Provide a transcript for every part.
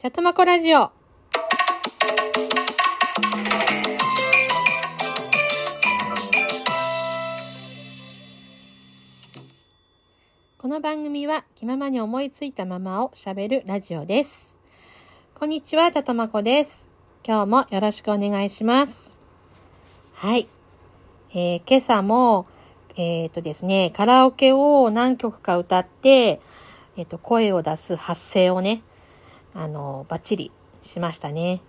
チャットマコラジオ。この番組は気ままに思いついたままを喋るラジオです。こんにちは、チャトマコです。今日もよろしくお願いします。はい。えー今朝も、えっ、とですね、カラオケを何曲か歌って、えっ、と、声を出す発声をね、あの、バッチリしましたね。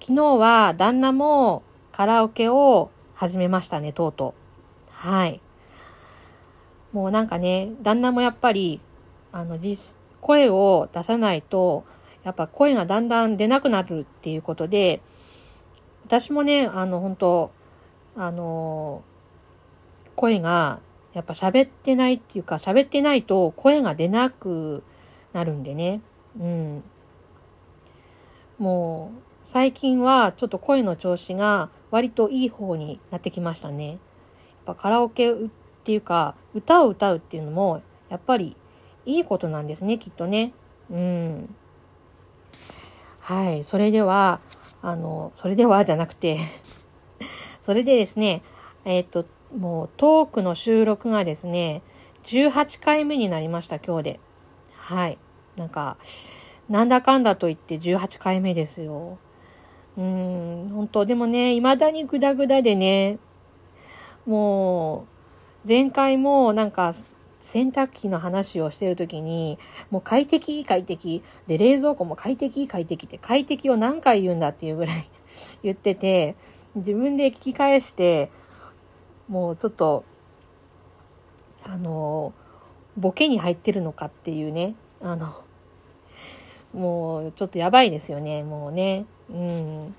昨日は旦那もカラオケを始めましたね、とうとう。はい。もうなんかね、旦那もやっぱり、あの、実、声を出さないと、やっぱ声がだんだん出なくなるっていうことで、私もね、あの、本当あの、声が、やっぱ喋ってないっていうか、喋ってないと声が出なくなるんでね。うん。もう、最近はちょっと声の調子が割といい方になってきましたね。やっぱカラオケっていうか、歌を歌うっていうのも、やっぱりいいことなんですね、きっとね。うん。はい。それでは、あの、それではじゃなくて、それでですね、えっ、と、もうトークの収録がですね、18回目になりました、今日で。はい。なんか、なんだかんだと言って18回目ですよ。うん、本当でもね、未だにグダグダでね、もう、前回もなんか、洗濯機の話をしてるときに、もう快適、快適。で、冷蔵庫も快適、快適って、快適を何回言うんだっていうぐらい 言ってて、自分で聞き返して、もうちょっと、あの、ボケに入ってるのかっていうね、あの、もうちょっとやばいですよね、もうね。うん。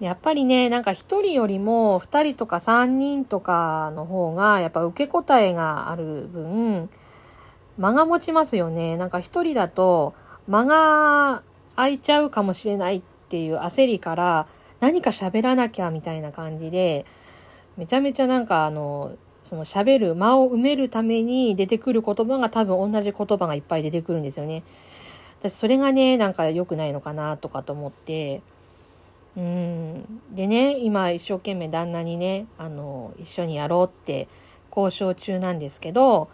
やっぱりね、なんか一人よりも二人とか三人とかの方が、やっぱ受け答えがある分、間が持ちますよね。なんか一人だと間が空いちゃうかもしれないっていう焦りから何か喋らなきゃみたいな感じで、めちゃめちゃなんかあの、その喋る間を埋めるために出てくる言葉が多分同じ言葉がいっぱい出てくるんですよね。私それがね、なんか良くないのかなとかと思って、うん。でね、今一生懸命旦那にね、あの、一緒にやろうって交渉中なんですけど、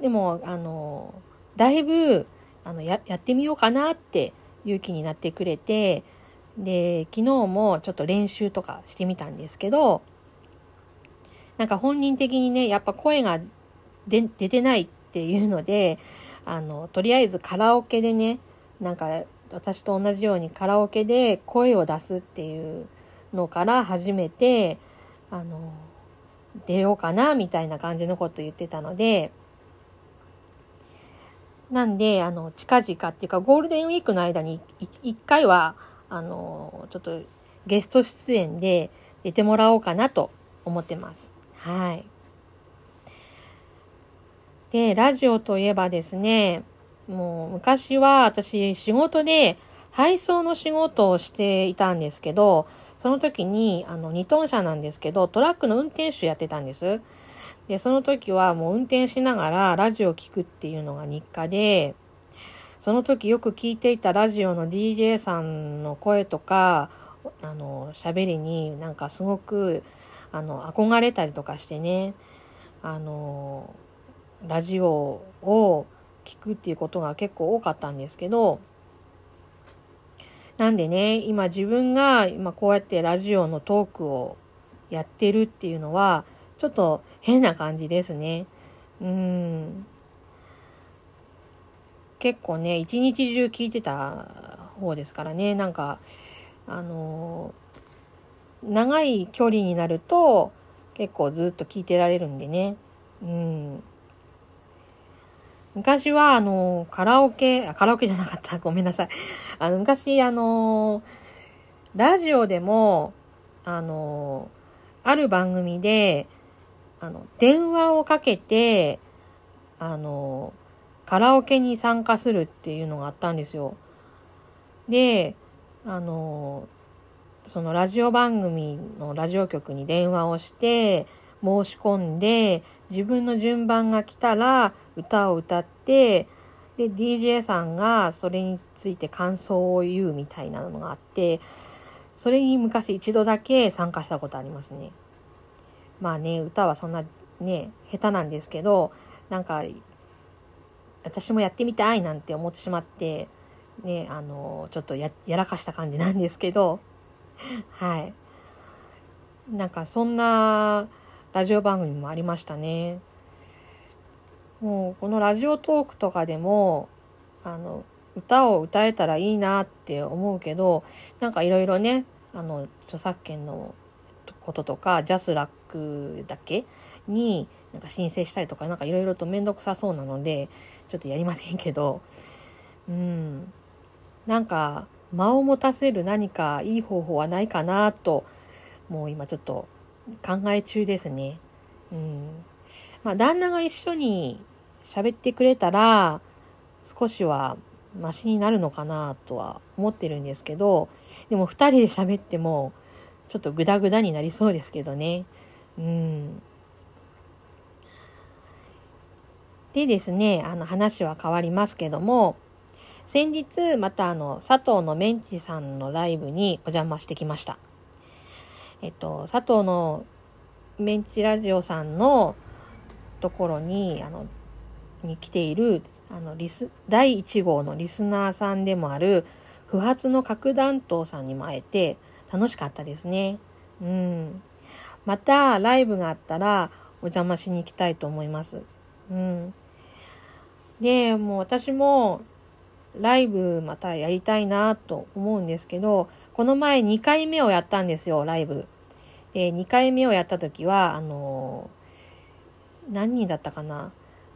でも、あの、だいぶ、あの、や、やってみようかなって勇気になってくれて、で、昨日もちょっと練習とかしてみたんですけど、なんか本人的にね、やっぱ声が出出てないっていうので、あの、とりあえずカラオケでね、なんか私と同じようにカラオケで声を出すっていうのから始めて、あの、出ようかなみたいな感じのこと言ってたので、なんで、あの、近々っていうか、ゴールデンウィークの間にい一回は、あの、ちょっとゲスト出演で出てもらおうかなと思ってます。はい。で、ラジオといえばですね、もう昔は私仕事で配送の仕事をしていたんですけど、その時にあの2トン車なんですけど、トラックの運転手やってたんです。で、その時はもう運転しながらラジオ聞くっていうのが日課で、その時よく聞いていたラジオの DJ さんの声とか、あの、喋りになんかすごく、あの、憧れたりとかしてね、あの、ラジオを聞くっていうことが結構多かったんですけど、なんでね、今自分が今こうやってラジオのトークをやってるっていうのは、ちょっと変な感じですね。うん。結構ね、一日中聞いてた方ですからね、なんか、あの長い距離になると結構ずっと聞いてられるんでね。うん。昔は、あの、カラオケ、カラオケじゃなかった。ごめんなさい。あの、昔、あの、ラジオでも、あの、ある番組で、あの、電話をかけて、あの、カラオケに参加するっていうのがあったんですよ。で、あの、そのラジオ番組のラジオ局に電話をして、申し込んで、自分の順番が来たら歌を歌って、で DJ さんがそれについて感想を言うみたいなのがあってそれに昔一度だけ参加したことありますね。まあね歌はそんなね下手なんですけどなんか私もやってみたいなんて思ってしまってねあのちょっとやらかした感じなんですけどはいなんかそんなラジオ番組もありましたね。もうこのラジオトークとかでもあの歌を歌えたらいいなって思うけどなんかいろいろねあの著作権のこととかジャスラックだけになんか申請したりとかなんかいろいろと面倒くさそうなのでちょっとやりませんけどうん。なんか間を持たせる何かいい方法はないかなともう今ちょっと考え中ですね。うんまあ、旦那が一緒に喋ってくれたら少しはマシになるのかなとは思ってるんですけどでも2人で喋ってもちょっとグダグダになりそうですけどね。うんでですねあの話は変わりますけども先日またあの佐藤のメンチさんのライブにお邪魔してきました。えっと佐藤のメンチラジオさんのところにあのに来ているあのリス第1号のリスナーさんでもある不発の核弾頭さんにも会えて楽しかったですね。うん。またライブがあったらお邪魔しに行きたいと思います。うん。で、もう私もライブまたやりたいなと思うんですけど、この前2回目をやったんですよ、ライブ。で、2回目をやった時は、あの、何人だったかな？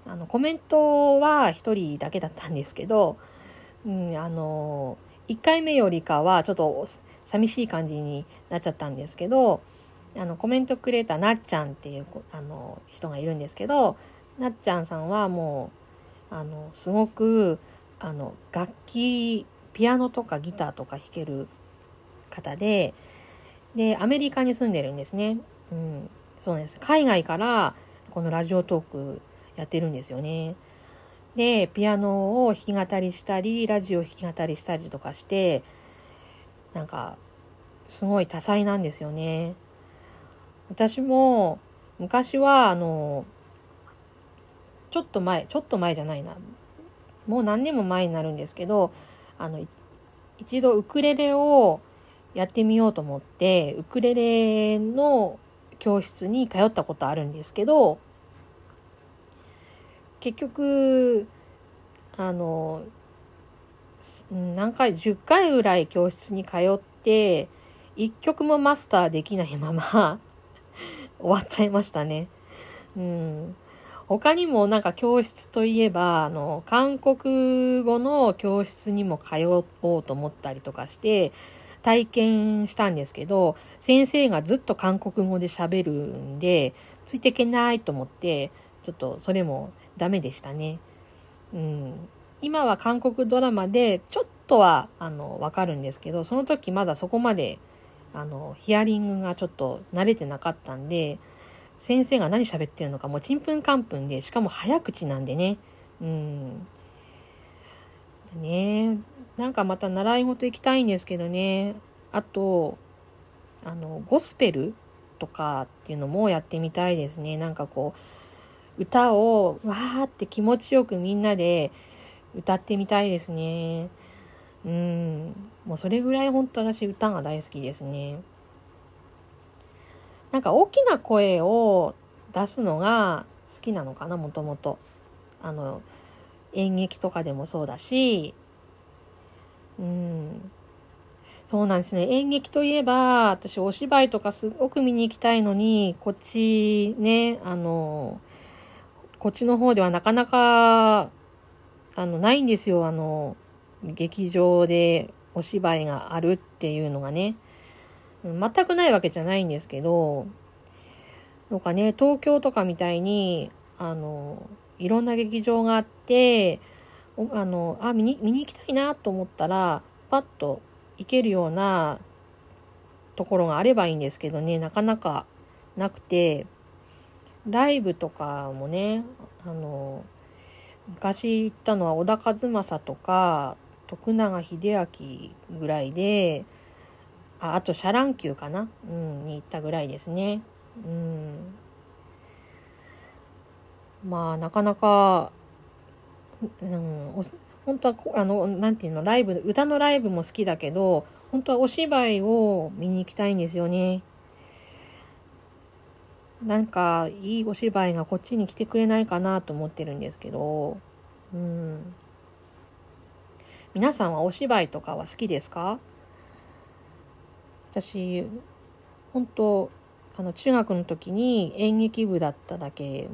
あの、コメントは1人だけだったんですけど、うん、あの、1回目よりかはちょっと寂しい感じになっちゃったんですけど、あの、コメントくれたなっちゃんっていうあの人がいるんですけど、なっちゃんさんはもう、あの、すごく、あの、楽器、ピアノとかギターとか弾ける方で、で、アメリカに住んでるんですね。うん、そうなんです。海外からこのラジオトークやってるんですよね。で、ピアノを弾き語りしたり、ラジオ弾き語りしたりとかして、なんか、すごい多彩なんですよね。私も、昔は、あの、ちょっと前、ちょっと前じゃないな。もう何年も前になるんですけど、あの、一度ウクレレをやってみようと思って、ウクレレの教室に通ったことあるんですけど、結局、あの、何回、10回ぐらい教室に通って、1曲もマスターできないまま 終わっちゃいましたね。うん。他にもなんか教室といえば、あの、韓国語の教室にも通おうと思ったりとかして、体験したんですけど、先生がずっと韓国語で喋るんで、ついていけないと思って、ちょっとそれもダメでしたね。うん。今は韓国ドラマでちょっとはあのわかるんですけど、その時まだそこまであのヒアリングがちょっと慣れてなかったんで、先生が何喋ってるのかもうちんぷんかんぷんで、しかも早口なんでね。うん。ねなんかまた習い事行きたいんですけどね。あと、あの、ゴスペルとかっていうのもやってみたいですね。なんかこう、歌をわーって気持ちよくみんなで歌ってみたいですね。うん。もうそれぐらい本当私歌が大好きですね。なんか大きな声を出すのが好きなのかな、もともと。あの、演劇とかでもそうだし、うん。そうなんですね。演劇といえば、私お芝居とかすごく見に行きたいのに、こっちね、あの、こっちの方ではなかなかあの、ないんですよ。あの、劇場でお芝居があるっていうのがね。全くないわけじゃないんですけど、なんかね、東京とかみたいに、あの、いろんな劇場があって、あの、あ、見に、見に行きたいなと思ったら、パッと行けるようなところがあればいいんですけどね、なかなかなくて、ライブとかもね、あの、昔行ったのは小田和正とか、徳永英明ぐらいで、ああとシャラン級かな、うん、に行ったぐらいですね。うん。まあ、なかなか、うん、本当は、あの、なんていうの、ライブ、歌のライブも好きだけど、本当はお芝居を見に行きたいんですよね。なんか、いいお芝居がこっちに来てくれないかなと思ってるんですけど、うん。皆さんはお芝居とかは好きですか？私、本当あの、中学の時に演劇部だっただけ、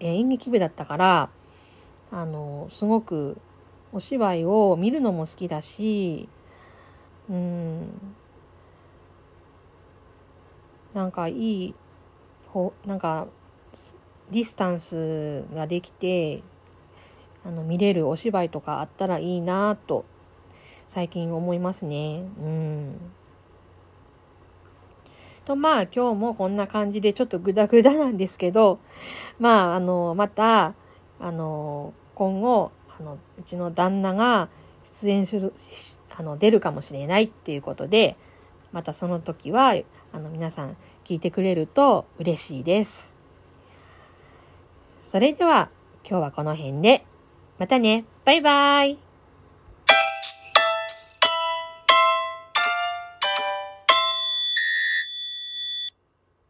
演劇部だったから、あの、すごくお芝居を見るのも好きだし、うん、なんかいい、ほなんか、ディスタンスができて、あの、見れるお芝居とかあったらいいなと、最近思いますね。うん。と、まあ、今日もこんな感じでちょっとグダグダなんですけど、まあ、あの、また、あの、今後、あの、うちの旦那が出演する、あの、出るかもしれないっていうことで、またその時は、あの、皆さん聞いてくれると嬉しいです。それでは、今日はこの辺で、またね、バイバイ